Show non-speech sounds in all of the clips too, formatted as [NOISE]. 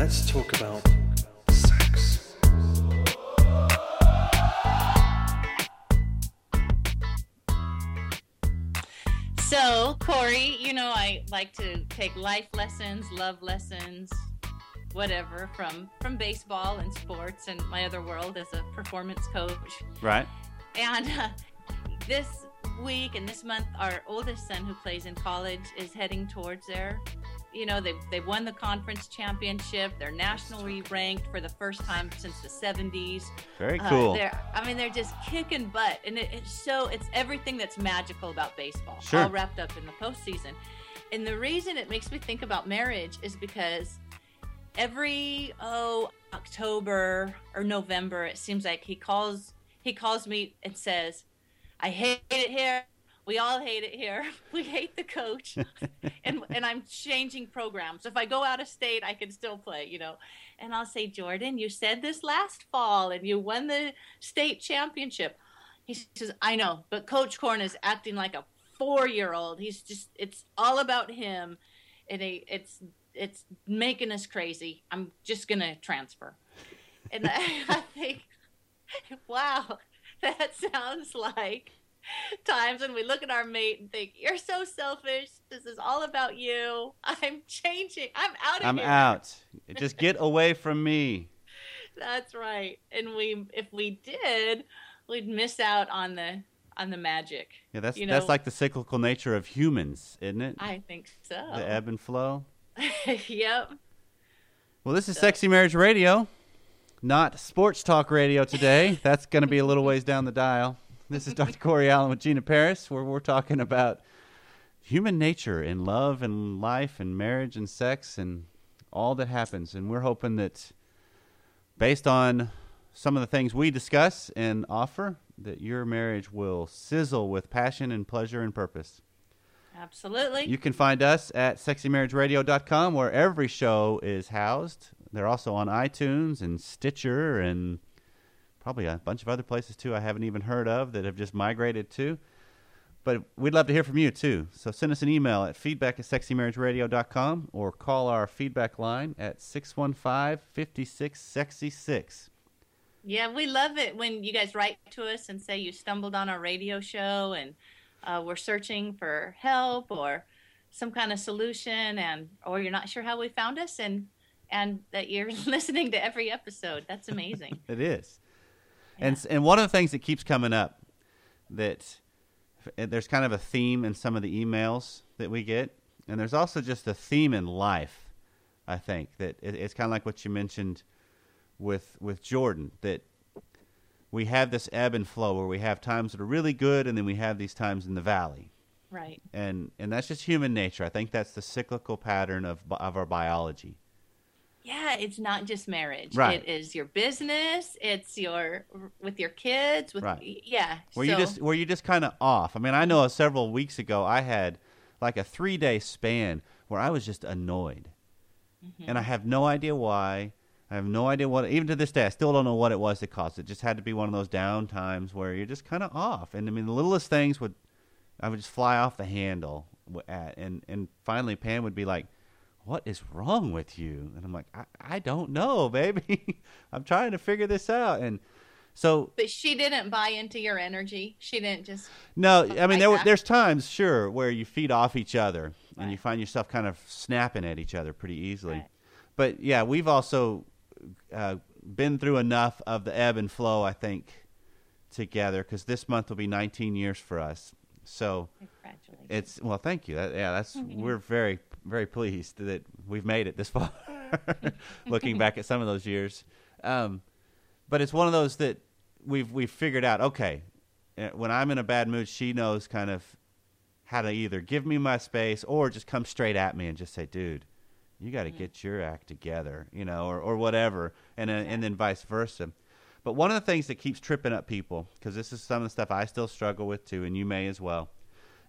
let's talk about sex. So, Corey, you know, I like to take life lessons, love lessons, whatever from from baseball and sports and my other world as a performance coach. Right. And uh, this week and this month, our oldest son, who plays in college, is heading towards there. You know, they they won the conference championship. They're nationally ranked for the first time since the 70s. Very Uh, cool. they're, I mean, they're just kicking butt, and it, it's so it's everything that's magical about baseball, Sure. all wrapped up in the postseason. And the reason it makes me think about marriage is because every oh October or November, it seems like he calls he calls me and says, "I hate it here. We all hate it here. [LAUGHS] We hate the coach, [LAUGHS] and and I'm changing programs. If I go out of state, I can still play, you know." And I'll say, Jordan, you said this last fall, and you won the state championship. He says, I know, but Coach Corn is acting like a four-year-old. He's just, it's all about him, and he, it's it's making us crazy. I'm just gonna transfer. And I, [LAUGHS] I think, wow, that sounds like [LAUGHS] times when we look at our mate and think, "You're so selfish. This is all about you. [LAUGHS] I'm changing. I'm out of I'm here." out. [LAUGHS] Just get away from me. That's right. And we, if we did, we'd miss out on the on the magic. Yeah, that's You know? that's like the cyclical nature of humans, isn't it? I think so. The ebb and flow. yep. Well, this is Sexy Marriage Radio, not sports talk radio today. That's going to be a little ways down the dial. This is Dr. Corey Allen with Gina Parris, where we're talking about human nature and love and life and marriage and sex and all that happens. And we're hoping that based on some of the things we discuss and offer, that your marriage will sizzle with passion and pleasure and purpose. Absolutely. You can find us at sexymarriageradio.com where every show is housed. They're also on iTunes and Stitcher and probably a bunch of other places too I haven't even heard of that have just migrated to. But we'd love to hear from you too. So send us an email at feedback at sexymarriageradio.com or call our feedback line at 615 5666. Yeah, we love it when you guys write to us and say you stumbled on our radio show and uh, we're searching for help or some kind of solution, and or you're not sure how we found us, and and that you're [LAUGHS] listening to every episode. That's amazing. It is. And and one of the things that keeps coming up that eh, there's kind of a theme in some of the emails that we get, and there's also just a theme in life. I think that it, it's kind of like what you mentioned with with Jordan that we have this ebb and flow where we have times that are really good, and then we have these times in the valley, right. and and that's just human nature. I think that's the cyclical pattern of of our biology. Yeah, it's not just marriage. Right. It is your business. It's your with your kids. With Right. yeah. Were so, you just were you just kind of off? I mean, I know several weeks ago I had like a three day span where I was just annoyed, Mm-hmm. and I have no idea why. I have no idea what. Even to this day, I still don't know what it was that caused it. Just had to be one of those down times where you're just kind of off. And I mean, the littlest things would, I would just fly off the handle at, and and finally Pam would be like, "What is wrong with you?" And I'm like, "I, I don't know, [LAUGHS] baby. I'm trying to figure this out." And so But she didn't buy into your energy. She didn't just. no, I mean like there there's times, sure, where you feed off each other and you find yourself kind of snapping at each other pretty easily. Right. But yeah, we've also uh, been through enough of the ebb and flow, I think, together because this month will be 19 years for us. So Congratulations. it's well, thank you. That, yeah, that's we're very very pleased that we've made it this far. [LAUGHS] Looking back at some of those years, um, but it's one of those that we've we've figured out. Okay, uh, when I'm in a bad mood, she knows kind of how to either give me my space or just come straight at me and just say, "Dude, you got to get your act together," you know, or or whatever, and then and then vice versa. But one of the things that keeps tripping up people, because this is some of the stuff I still struggle with too, and you may as well,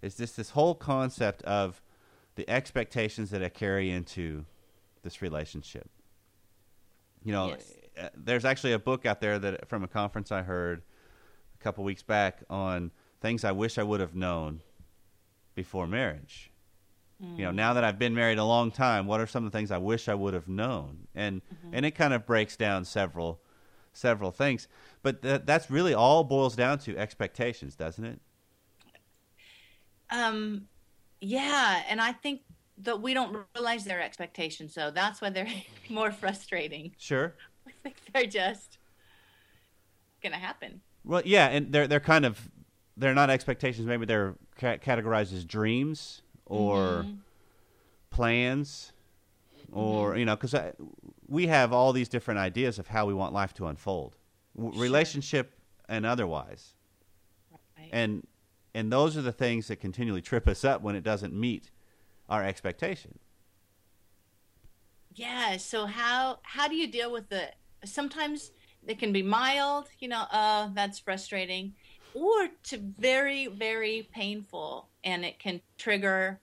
is this this whole concept of the expectations that I carry into this relationship. You know, Yes. uh, there's actually a book out there that from a conference I heard a couple weeks back on things I wish I would have known before marriage. You know, now that I've been married a long time, what are some of the things I wish I would have known? And and it kind of breaks down several several things. But th- that's really all boils down to expectations, doesn't it? Um, yeah, and I think that we don't realize their expectations, so that's why they're [LAUGHS] more frustrating. Sure. [LAUGHS] I think they're just gonna happen. Well, yeah, and they're they're kind of they're not expectations. Maybe they're ca- categorized as dreams or Mhm. plans, or you know, because we have all these different ideas of how we want life to unfold, w- Sure. relationship and otherwise, Right. and and those are the things that continually trip us up when it doesn't meet our expectation. Yeah. So how how do you deal with the? Sometimes it can be mild, you know, uh, that's frustrating, or to very very painful, and it can trigger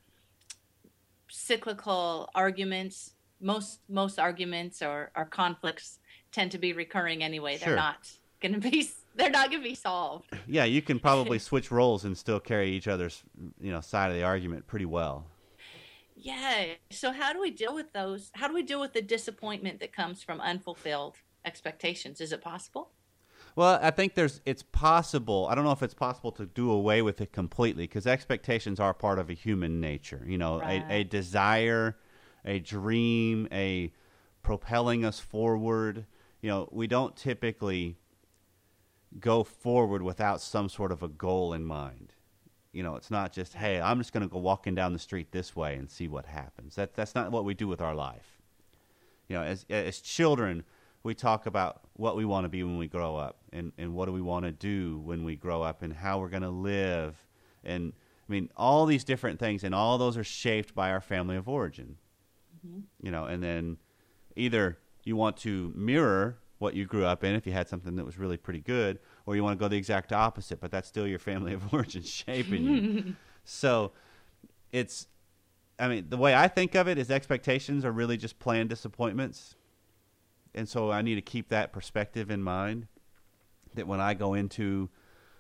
cyclical arguments. Most most arguments or, or conflicts tend to be recurring anyway. They're not going to be. They're not going to be solved. Yeah, you can probably [LAUGHS] switch roles and still carry each other's you know side of the argument pretty well. Yeah. So how do we deal with those? How do we deal with the disappointment that comes from unfulfilled expectations? Is it possible? Well, I think there's it's possible. I don't know if it's possible to do away with it completely because expectations are part of a human nature. You know, a, a desire, a dream, a propelling us forward. You know, we don't typically go forward without some sort of a goal in mind. You know, it's not just, hey, I'm just going to go walking down the street this way and see what happens. That that's not what we do with our life. You know, as as children, we talk about what we want to be when we grow up and, and what do we want to do when we grow up and how we're going to live. And I mean, all these different things, and all those are shaped by our family of origin. Mm-hmm. You know, and then either you want to mirror what you grew up in if you had something that was really pretty good, or you want to go the exact opposite, but that's still your family of [LAUGHS] origin shaping you. [LAUGHS] So it's, I mean, the way I think of it is expectations are really just planned disappointments. And so I need to keep that perspective in mind that when I go into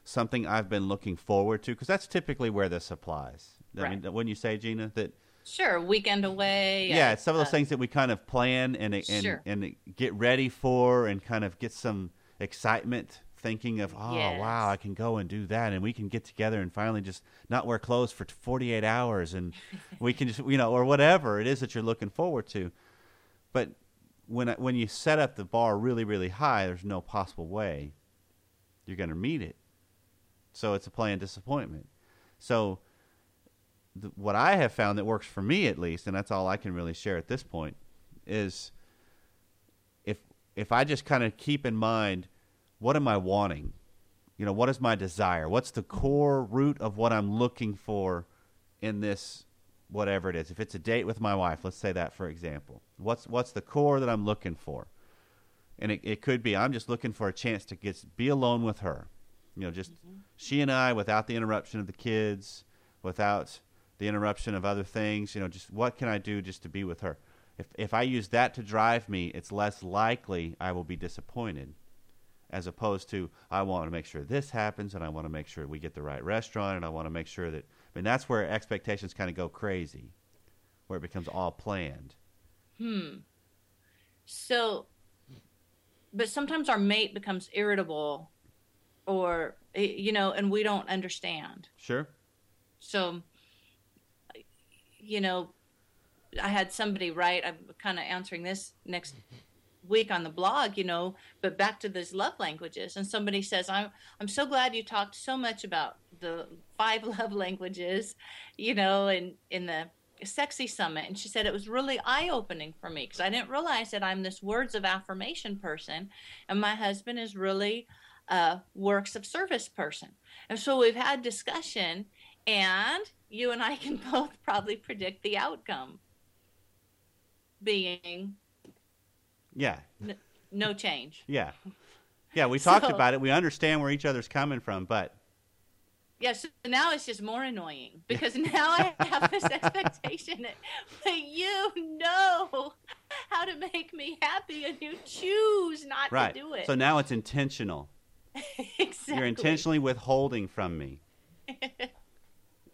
something I've been looking forward to, because that's typically where this applies. I mean, Right. when you say, Gina, that Sure, weekend away. yeah, uh, it's some of those uh, things that we kind of plan and and Sure. and get ready for, and kind of get some excitement, thinking of, oh Yes. wow, I can go and do that, and we can get together and finally just not wear clothes for 48 hours, and [LAUGHS] we can just you know, or whatever it is that you're looking forward to. But when when you set up the bar really really high, there's no possible way you're going to meet it. So it's a planned disappointment. So th- what I have found that works for me at least, and that's all I can really share at this point, is if if I just kind of keep in mind what am I wanting, you know, what is my desire, what's the core root of what I'm looking for in this whatever it is. If it's a date with my wife, let's say that for example, what's what's the core that I'm looking for, and it, it could be I'm just looking for a chance to get be alone with her, you know, just mm-hmm. she and I without the interruption of the kids, without the interruption of other things, you know, just what can I do just to be with her? If if I use that to drive me, it's less likely I will be disappointed. As opposed to I want to make sure this happens and I want to make sure we get the right restaurant and I want to make sure that I mean that's where expectations kind of go crazy. Where it becomes all planned. Hmm. So, but sometimes our mate becomes irritable, or you know, and we don't understand. Sure? So, you know, I had somebody write. I'm kind of answering this next week on the blog, you know, but back to those love languages. And somebody says, "I'm I'm so glad you talked so much about the five [LAUGHS] love languages, you know, and in the sexy summit." And she said it was really eye opening for me because I didn't realize that I'm this words of affirmation person, and my husband is really a works of service person. And so we've had discussion, and you and I can [LAUGHS] both probably predict the outcome being Yeah. no change. Yeah. [LAUGHS] Yeah, we talked So- about it. We understand where each other's coming from, but Yeah, so now it's just more annoying because [LAUGHS] now I have this expectation that, that you know how to make me happy and you choose not right. to do it. So now it's intentional. exactly. You're intentionally withholding from me.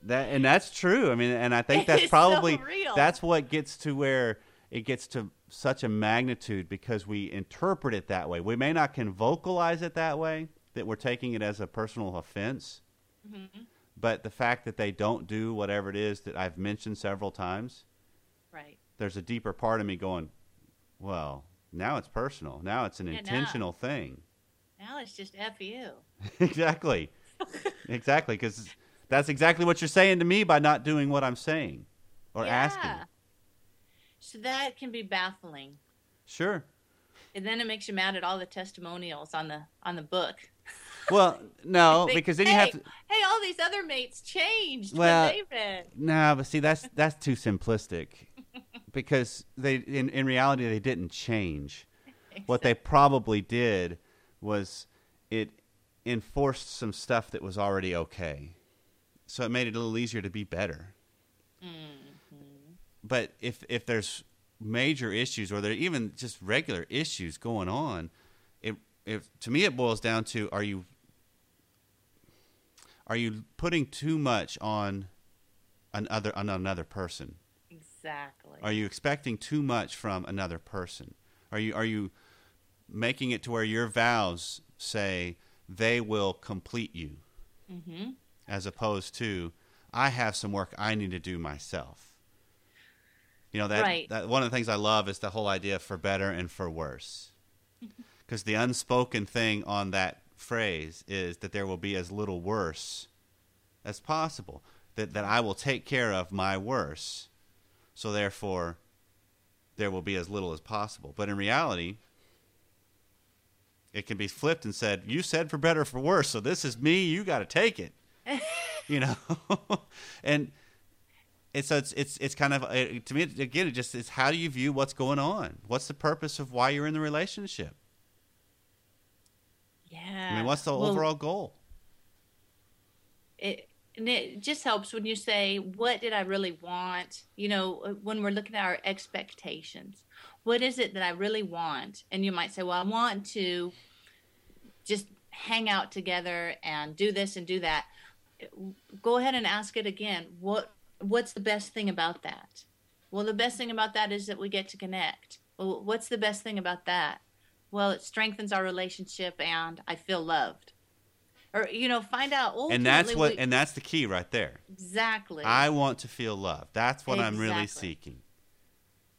That and that's true. I mean, and I think that's so probably real. that's what gets to where it gets to such a magnitude because we interpret it that way. We may not can vocalize it that way that we're taking it as a personal offense, Mm-hmm. but the fact that they don't do whatever it is that I've mentioned several times, Right. there's a deeper part of me going, well, now it's personal. Now it's an Yeah, now- intentional thing. Now it's just F you. [LAUGHS] exactly. [LAUGHS] exactly. Because that's exactly what you're saying to me by not doing what I'm saying or asking. So that can be baffling. Sure. And then it makes you mad at all the testimonials on the on the book. Well, [LAUGHS] no, Think, because then you hey, have to. Hey, all these other mates changed Well, read. Nah, but see, that's that's too simplistic. [LAUGHS] Because they, in in reality, they didn't change. What they probably did was it enforced some stuff that was already okay, so it made it a little easier to be better. But if if there's major issues or there are even just regular issues going on, it it to me it boils down to are you are you putting too much on another on another person? Exactly. Are you expecting too much from another person? Are you are you making it to where your vows say they will complete you, mm-hmm. As opposed to I have some work I need to do myself? You know that, Right. that one of the things I love is the whole idea for better and for worse, [LAUGHS] because the unspoken thing on that phrase is that there will be as little worse as possible. That that I will take care of my worse, so therefore there will be as little as possible. But in reality, it can be flipped and said, "You said for better or for worse, so this is me. You got to take it." [LAUGHS] you know, [LAUGHS] and it's so it's it's it's kind of uh, to me again. It just is how do you view what's going on? What's the purpose of why you're in the relationship? Yeah. I mean, what's the Well, overall goal? it and it just helps when you say what did i really want you know uh, when we're looking at our expectations what is it that i really want and you might say well i want to just hang out together and do this and do that go ahead and ask it again what what's the best thing about that well the best thing about that is that we get to connect well what's the best thing about that well it strengthens our relationship and i feel loved or you know find out And that's what we- and that's the key right there. Exactly. I want to feel loved. That's what I'm really seeking.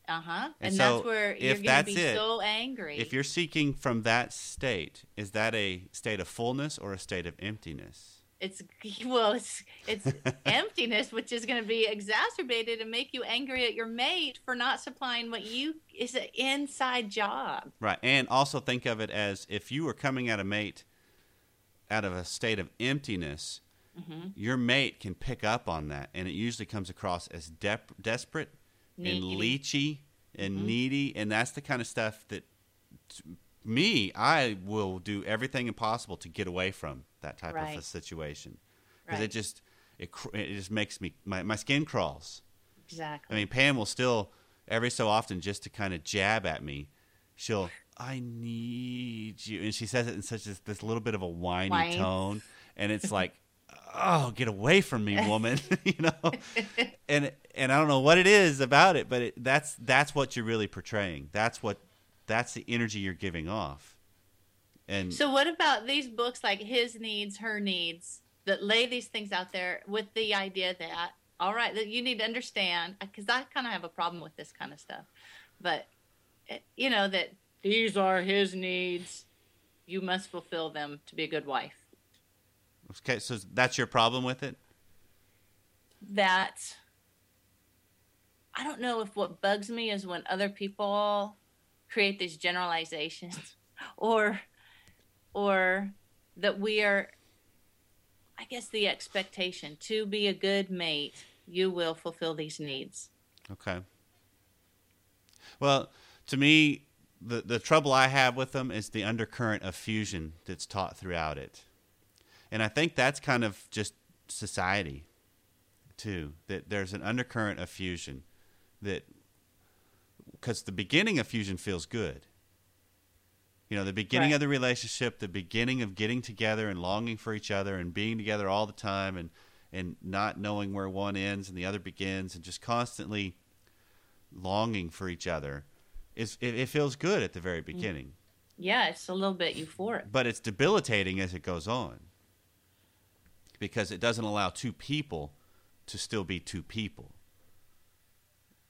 uh huh. And And, so that's where if you're going to that's be it, so angry. If you're seeking from that state, is that a state of fullness or a state of emptiness? It's [LAUGHS] well, it's it's emptiness, which is going to be exacerbated and make you angry at your mate for not supplying what you is an inside job. Right. And also think of it as if you were coming at a mate out of a state of emptiness, Mm-hmm. your mate can pick up on that. And it usually comes across as dep- desperate and Needy. Mm-hmm. leechy and needy. And that's the kind of stuff that me, I will do everything impossible to get away from that type of a situation. Because Right. it just. It, it just makes me my, my skin crawls. Exactly. I mean, Pam will still every so often just to kind of jab at me. She'll, I need you, and she says it in such a, this little bit of a whiny Whine. tone, and it's like, [LAUGHS] oh, get away from me, woman, [LAUGHS] you know. [LAUGHS] And and I don't know what it is about it, but it, that's that's what you're really portraying. That's what that's the energy you're giving off. And So what about these books like His Needs, Her Needs that lay these things out there with the idea that all right, that you need to understand because I kind of have a problem with this kind of stuff. But eh, you know that these are his needs. You must fulfill them to be a good wife. okay, so that's your problem with it. That I don't know if what bugs me is when other people create these generalizations [LAUGHS] or or that we are I guess the expectation to be a good mate, you will fulfill these needs. Okay. Well, to me, the the trouble I have with them is the undercurrent of fusion that's taught throughout it, and I think that's kind of just society, too. That there's an undercurrent of fusion, that because the beginning of fusion feels good. You know, the beginning Right. of the relationship, the beginning of getting together and longing for each other and being together all the time and and not knowing where one ends and the other begins and just constantly longing for each other is it, it feels good at the very mm. beginning Yeah, it's a little bit euphoric. but it's debilitating as it goes on because it doesn't allow two people to still be two people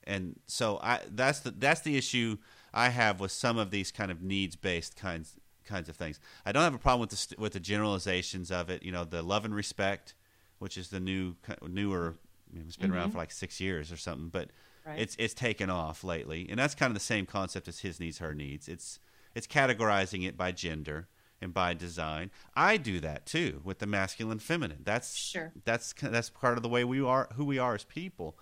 and so I that's the that's the issue I have with some of these kind of needs based kinds kinds of things. I don't have a problem with the st- with the generalizations of it. You know, the love and respect, which is the new newer. I mean, it's been around mm-hmm. for like six years or something, but Right. it's it's taken off lately, and that's kind of the same concept as his needs, her needs. It's it's categorizing it by gender and by design. I do that too with the masculine, feminine. That's Sure. That's that's part of the way we are, who we are as people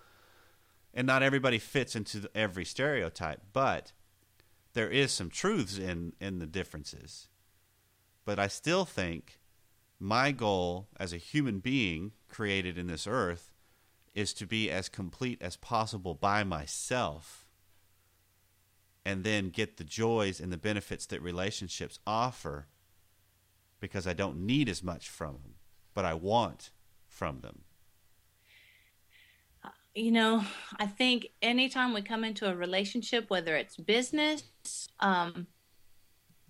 and not everybody fits into the, every stereotype, but there is some truths in in the differences. But I still think my goal as a human being created in this earth is to be as complete as possible by myself and then get the joys and the benefits that relationships offer because I don't need as much from them, but I want from them. You know, I think anytime we come into a relationship, whether it's business, um,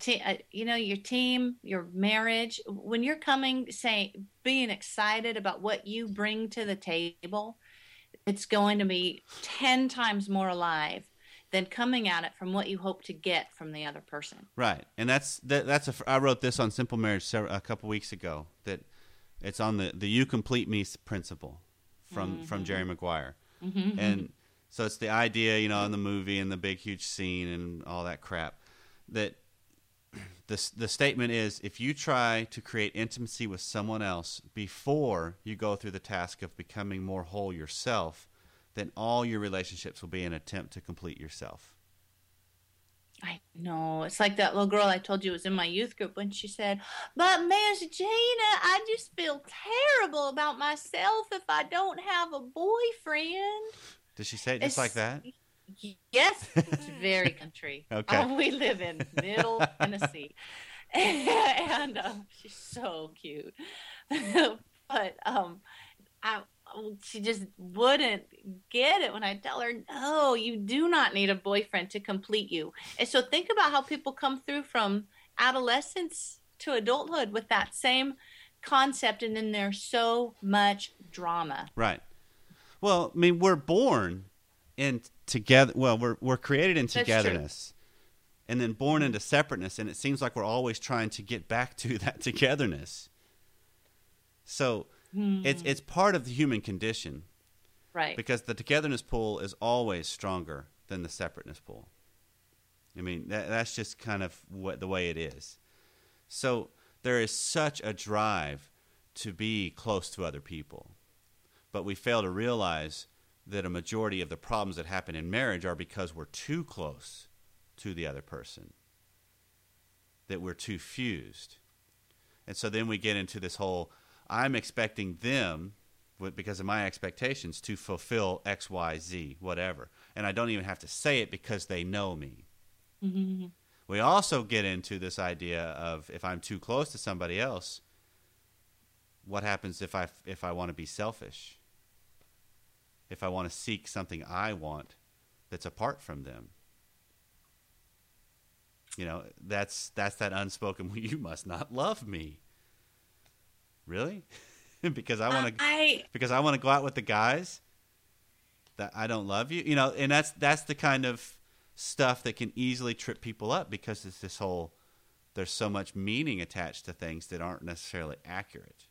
te- uh, you know, your team, your marriage, when you're coming, saying, being excited about what you bring to the table, it's going to be 10 times more alive than coming at it from what you hope to get from the other person. Right, and that's that, that's a. I wrote this on Simple Marriage a couple weeks ago. That it's on the the "You Complete Me" principle from mm-hmm. from Jerry Maguire, mm-hmm. and so it's the idea, you know, in the movie and the big huge scene and all that crap. That [CLEARS THROAT] the the statement is: if you try to create intimacy with someone else before you go through the task of becoming more whole yourself, then all your relationships will be an attempt to complete yourself. I know. It's like that little girl I told you was in my youth group when she said, But Miss Gina, I just feel terrible about myself if I don't have a boyfriend. Did she say it just like that? Yes, it's very [LAUGHS] country. Okay. Oh, we live in middle [LAUGHS] Tennessee. [LAUGHS] And uh, she's so cute. but um, I, she just wouldn't get it when I tell her, no, you do not need a boyfriend to complete you. And so think about how people come through from adolescence to adulthood with that same concept, and then there's so much drama. Right. Well, I mean, we're born in together. Well, we're we're created in togetherness, and then born into separateness. And it seems like we're always trying to get back to [LAUGHS] that togetherness. So it's hmm. it's part of the human condition Right. because the togetherness pull is always stronger than the separateness pull. I mean, that, that's just kind of what the way it is. So there is such a drive to be close to other people, but we fail to realize that a majority of the problems that happen in marriage are because we're too close to the other person, that we're too fused. And so then we get into this whole I'm expecting them because of my expectations to fulfill X, Y, Z, whatever. And I don't even have to say it because they know me. Mhm. We also get into this idea of if I'm too close to somebody else, what happens if I if I want to be selfish? If I want to seek something I want that's apart from them. You know, that's that's that unspoken [LAUGHS] you must not love me. Really? [LAUGHS] because I want to I because I want to go out with the guys that I don't love you. You know, and that's that's the kind of stuff that can easily trip people up because it's this whole there's so much meaning attached to things that aren't necessarily accurate.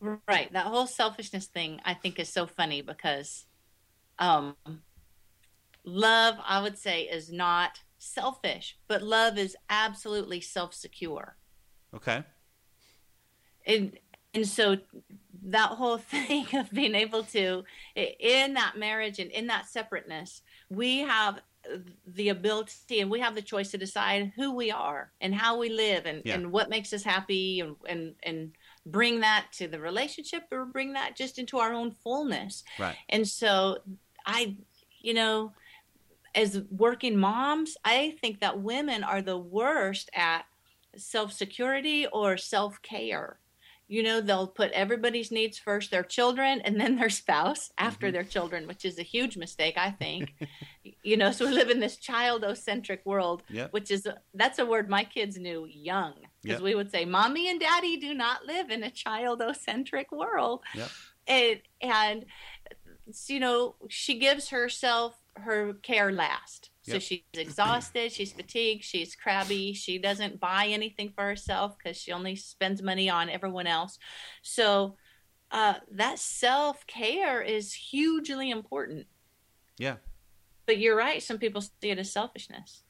Right. That whole selfishness thing I think is so funny because um love I would say is not selfish, but love is absolutely self-secure. Okay. And and so that whole [LAUGHS] thing of being able to in that marriage and in that separateness, we have the ability and we have the choice to decide who we are and how we live and, Yeah. and what makes us happy and, and and bring that to the relationship or bring that just into our own fullness. Right. And so I, you know, as working moms, I think that women are the worst at self security or self care. You know they'll put everybody's needs first their children and then their spouse after Mhm. their children which is a huge mistake i think you know so we live in this child-ocentric world Yep. which is that's a word my kids knew young because Yep. we would say mommy and daddy do not live in a child-ocentric world Yep. and and you know she gives herself her care last so Yep. she's exhausted she's fatigued she's crabby she doesn't buy anything for herself because she only spends money on everyone else so uh, that self-care is hugely important Yeah. but you're right some people see it as selfishness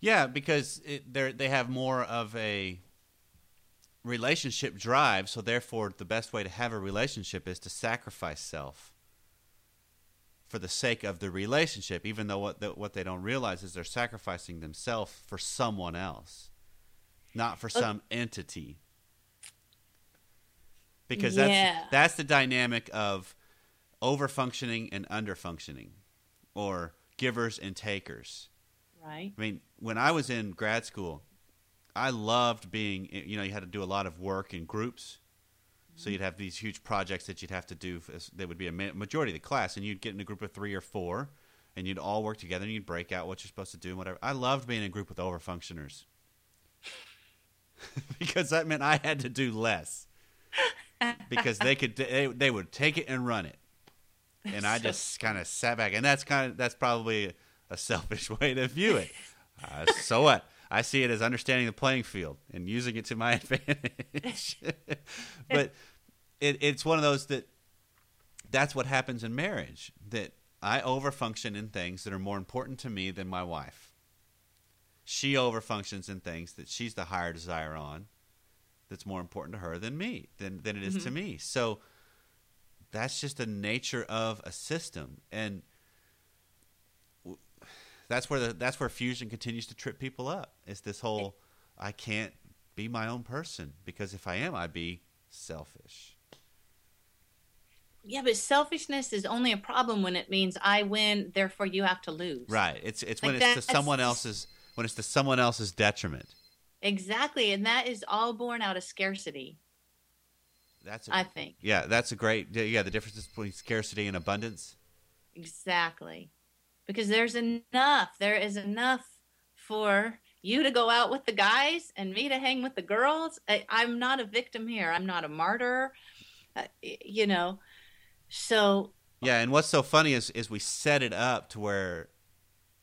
Yeah, because it, they they have more of a relationship drive, so therefore the best way to have a relationship is to sacrifice self for the sake of the relationship, even though what the, what they don't realize is they're sacrificing themselves for someone else, not for uh, some entity. Because that's Yeah. that's the dynamic of overfunctioning and underfunctioning, or givers and takers. right I mean, when I was in grad school, I loved being, you know, you had to do a lot of work in groups. So you'd have these huge projects that you'd have to do. That would be a majority of the class, and you'd get in a group of three or four, and you'd all work together, and you'd break out what you're supposed to do and whatever. I loved being in a group with overfunctioners [LAUGHS] because that meant I had to do less because they could they, they would take it and run it, and I just kind of sat back, and that's kind of that's probably a selfish [LAUGHS] way to view it. Uh, so what? I see it as understanding the playing field and using it to my [LAUGHS] advantage. [LAUGHS] but it, it's one of those that that's what happens in marriage. That I overfunction in things that are more important to me than my wife. She overfunctions in things that she's the higher desire on that's more important to her than me, than, than it is to mm-hmm. me. So that's just the nature of a system. And that's where the that's where fusion continues to trip people up. It's this whole I can't be my own person because if I am, I'd be selfish. yeah but selfishness is only a problem when it means i win therefore you have to lose Right. It's it's when it's to someone else's when it's to someone else's detriment. exactly and that is all born out of scarcity That's a, i think yeah. That's a great yeah. The difference between scarcity and abundance. Exactly. Because there's enough. There is enough for you to go out with the guys and me to hang with the girls. I, I'm not a victim here. I'm not a martyr. Uh, you know, so Yeah, and what's so funny is is we set it up to where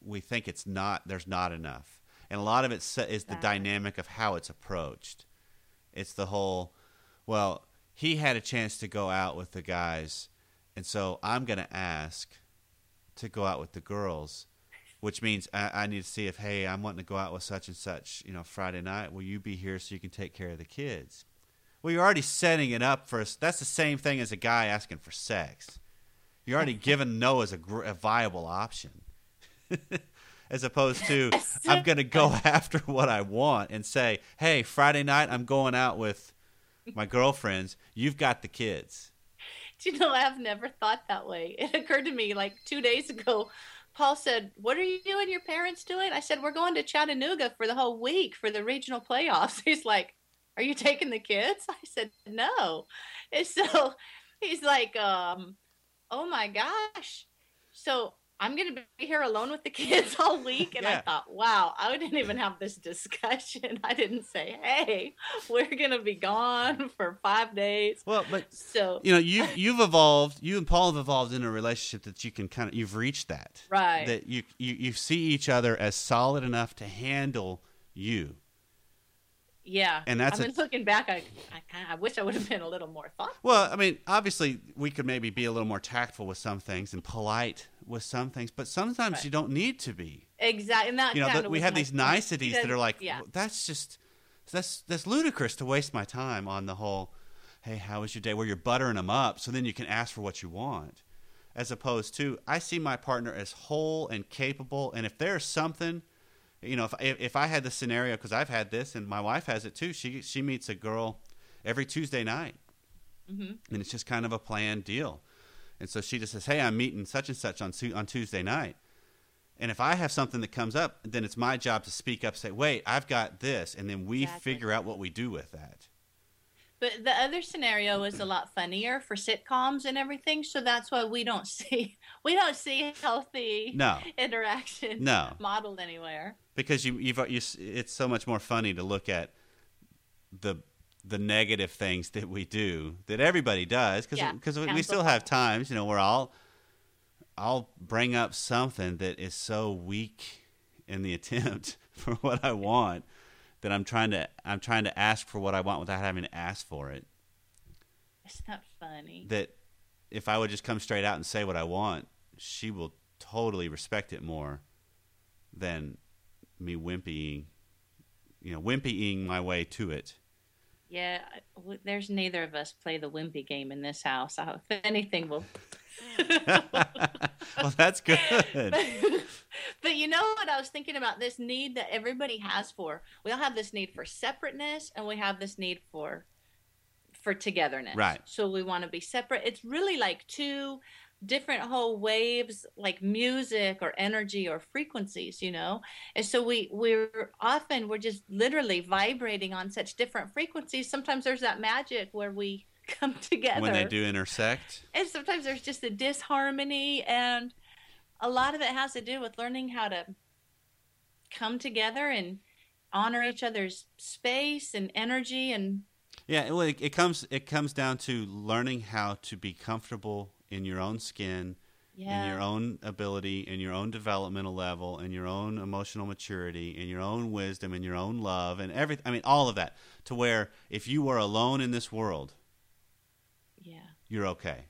we think it's not there's not enough, and a lot of it is the Exactly. dynamic of how it's approached. It's the whole, well, he had a chance to go out with the guys, and so I'm going to ask to go out with the girls, which means I, I need to see if hey I'm wanting to go out with such and such, you know, Friday night. Will you be here so you can take care of the kids? Well, you're already setting it up for us. That's the same thing as a guy asking for sex. You're already [LAUGHS] given no as a, a viable option, [LAUGHS] as opposed to I'm going to go [LAUGHS] after what I want and say, "Hey, Friday night I'm going out with my girlfriends. You've got the kids." [LAUGHS] You know, I've never thought that way. [LAUGHS] It occurred to me like two days ago. Paul said, What are you and your parents doing? I said, We're going to Chattanooga for the whole week for the regional playoffs. [LAUGHS] He's like, Are you taking the kids? I said, No. And so he's like, um, Oh my gosh. So I'm going to be here alone with the kids [LAUGHS] all week. And I thought, Wow, I didn't even have this discussion. [LAUGHS] I didn't say, Hey, we're going to be gone for five days. Well, but So, you know, you you've evolved. You and Paul have evolved in a relationship that you can kind of you've reached that right. that you you you see each other as solid enough to handle you. Yeah, And that's I a- mean, looking back, I, I I wish I would have been a little more thoughtful. Well, I mean, obviously, we could maybe be a little more tactful with some things and polite with some things, but sometimes Right. you don't need to be. Exactly, and that You know, kinda we have these niceties that are like, yeah, "Well, that's just that's that's ludicrous to waste my time on the whole. Hey, how was your day? Where you're buttering them up, so then you can ask for what you want, as opposed to I see my partner as whole and capable, and if there's something, you know, if if, if I had the scenario because I've had this and my wife has it too. She she meets a girl every Tuesday night, Mhm. and it's just kind of a planned deal. And so she just says, "Hey, I'm meeting such and such on on Tuesday night." And if I have something that comes up, then it's my job to speak up, say, "Wait, I've got this," and then we Exactly. figure out what we do with that. But the other scenario is a lot funnier for sitcoms and everything, so that's why we don't [LAUGHS] see we don't see healthy No. interaction No. modeled anywhere. because you you've you, it's so much more funny to look at the the negative things that we do that everybody does because Yeah, because we counts still have times you know where I'll I'll bring up something that is so weak in the [LAUGHS] attempt for what I want that I'm trying to I'm trying to ask for what I want without having to ask for it It's not funny. that if I would just come straight out and say what I want she will totally respect it more than me wimpying you know wimpying my way to it Yeah, there's neither of us play the wimpy game in this house. I, if anything, we'll. [LAUGHS] well, that's good. [LAUGHS] but you know what I was thinking about this need that everybody has for. We all have this need for separateness, and we have this need for for togetherness. Right. So we want to be separate. It's really like two different whole waves like music or energy or frequencies you know? And so we we're often we're just literally vibrating on such different frequencies. Sometimes there's that magic where we [LAUGHS] come together when they do intersect, and sometimes there's just a disharmony and a lot of it has to do with learning how to come together and honor each other's space and energy and yeah, well, it, it comes it comes down to learning how to be comfortable in your own skin, yeah in your own ability, in your own developmental level, in your own emotional maturity, in your own wisdom, in your own love, and everything. I mean, all of that. To where if you were alone in this world, yeah you're okay.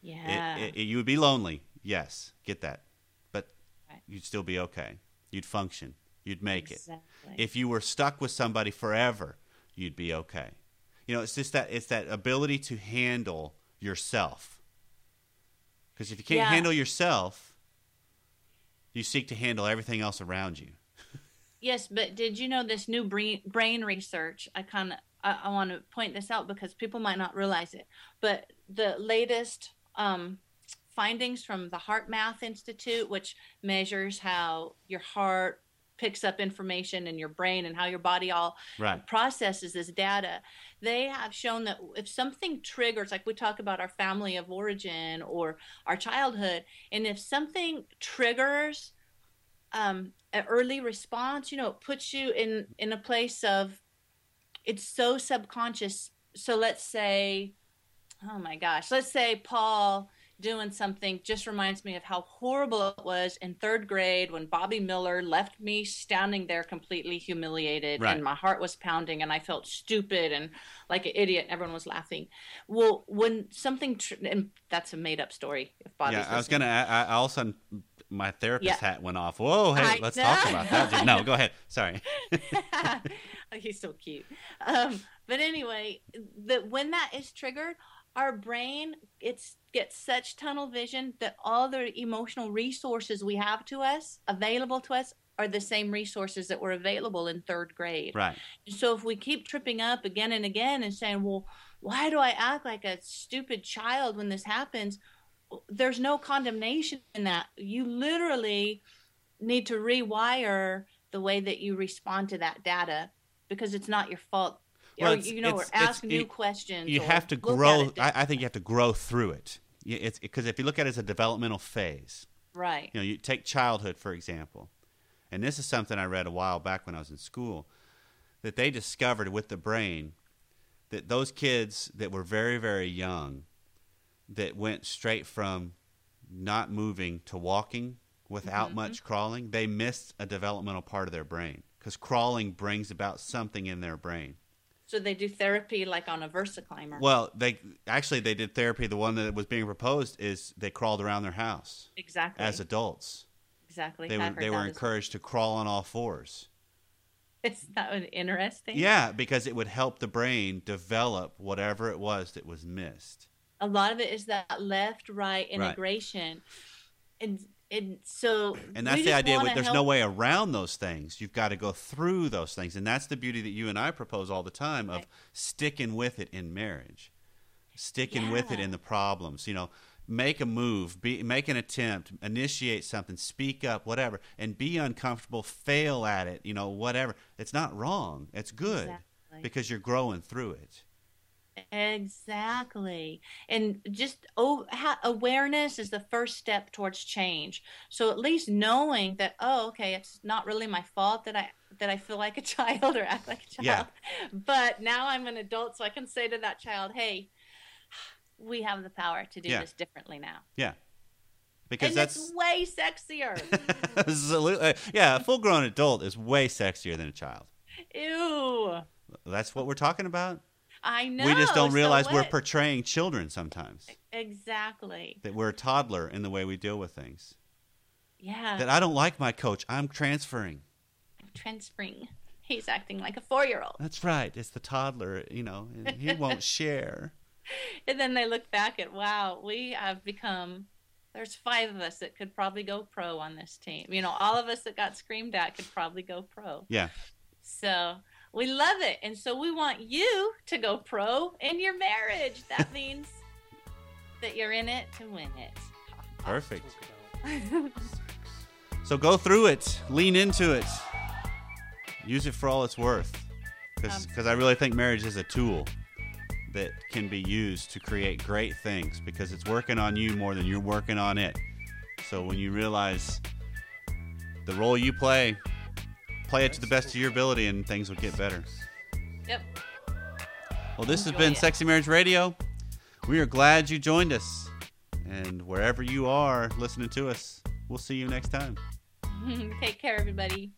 yeah It, it, you would be lonely, yes, get that, but Right. you'd still be okay. You'd function. You'd make it. If you were stuck with somebody forever, you'd be okay. You know, it's just that it's that ability to handle yourself. Because if you can't Yeah. handle yourself, you seek to handle everything else around you. [LAUGHS] Yes, but did you know this new brain, brain research? I kind of I, I want to point this out because people might not realize it. But the latest um, findings from the HeartMath Institute, which measures how your heart picks up information in your brain and how your body all Right. processes this data, they have shown that if something triggers, like we talk about our family of origin or our childhood, and if something triggers um, an early response, you know, it puts you in in a place of it's so subconscious. So let's say, oh my gosh, let's say Paul doing something just reminds me of how horrible it was in third grade when Bobby Miller left me standing there completely humiliated Right. and my heart was pounding and I felt stupid and like an idiot. Everyone was laughing. Well, when something, tr- and that's a made up story. If Bobby's yeah, I was gonna. I, I all of a sudden, my therapist Yeah. hat went off. Whoa, hey, I let's know. talk about that. [LAUGHS] No, go ahead. Sorry. Oh, [LAUGHS] he's so cute. Um, but anyway, the when that is triggered, our brain it's gets such tunnel vision that all the emotional resources we have to us available to us are the same resources that were available in third grade. Right. So if we keep tripping up again and again and saying, "Well, why do I act like a stupid child when this happens?" There's no condemnation in that. You literally need to rewire the way that you respond to that data because it's not your fault. Well, or, you know, or ask new you- questions. You have to grow. I, I think you have to grow through it. It's because if you look at it as a developmental phase, right. You know, you take childhood for example, and this is something I read a while back when I was in school, that they discovered with the brain that those kids that were very very young, that went straight from not moving to walking without Mhm. much crawling, they missed a developmental part of their brain because crawling brings about something in their brain. So they do therapy like on a VersaClimber. Well, they actually they did therapy. The one that was being proposed is they crawled around their house exactly. as adults. exactly. They I've were they were encouraged to crawl on all fours. Is that interesting? Yeah, because it would help the brain develop whatever it was that was missed. a lot of it is that left right integration and and so And that's the idea. there's no way around those things. You've got to go through those things, and that's the beauty that you and I propose all the time of Right. sticking with it in marriage, sticking with it in the problems. You know, make a move, be, make an attempt, initiate something, speak up, whatever, and be uncomfortable. Fail at it. You know, whatever. It's not wrong. It's good. Exactly. because you're growing through it. Exactly. And just oh, ha- awareness is the first step towards change. So at least knowing that oh, okay, it's not really my fault that I that I feel like a [LAUGHS] child or act like a child. Yeah. But now I'm an adult so I can say to that child, "Hey, we have the power to do Yeah. this differently now." Yeah. Because and that's it's way sexier. [LAUGHS] absolutely yeah, a full grown adult is way sexier than a child. Ew. That's what we're talking about. I know. we just don't so realize we're portraying children sometimes. Exactly. That we're a toddler in the way we deal with things. Yeah. That I don't like my coach. I'm transferring. I'm transferring. He's acting like a four year old. That's right. It's the toddler, you know, and he [LAUGHS] won't share. And then they look back at, wow, we have become, there's five of us that could probably go pro on this team. You know, all of us that got screamed at could probably go pro. Yeah. So we love it. And so we want you to go pro in your marriage. That [LAUGHS] means that you're in it to win it. Perfect. [LAUGHS] So go through it, lean into it, use it for all it's worth. Because um, I really think marriage is a tool that can be used to create great things because it's working on you more than you're working on it. So when you realize the role you play, play it to the best of your ability and things will get better. Yep. Well, this has been it. Sexy Marriage Radio. We are glad you joined us. And wherever you are listening to us, we'll see you next time. [LAUGHS] Take care, everybody.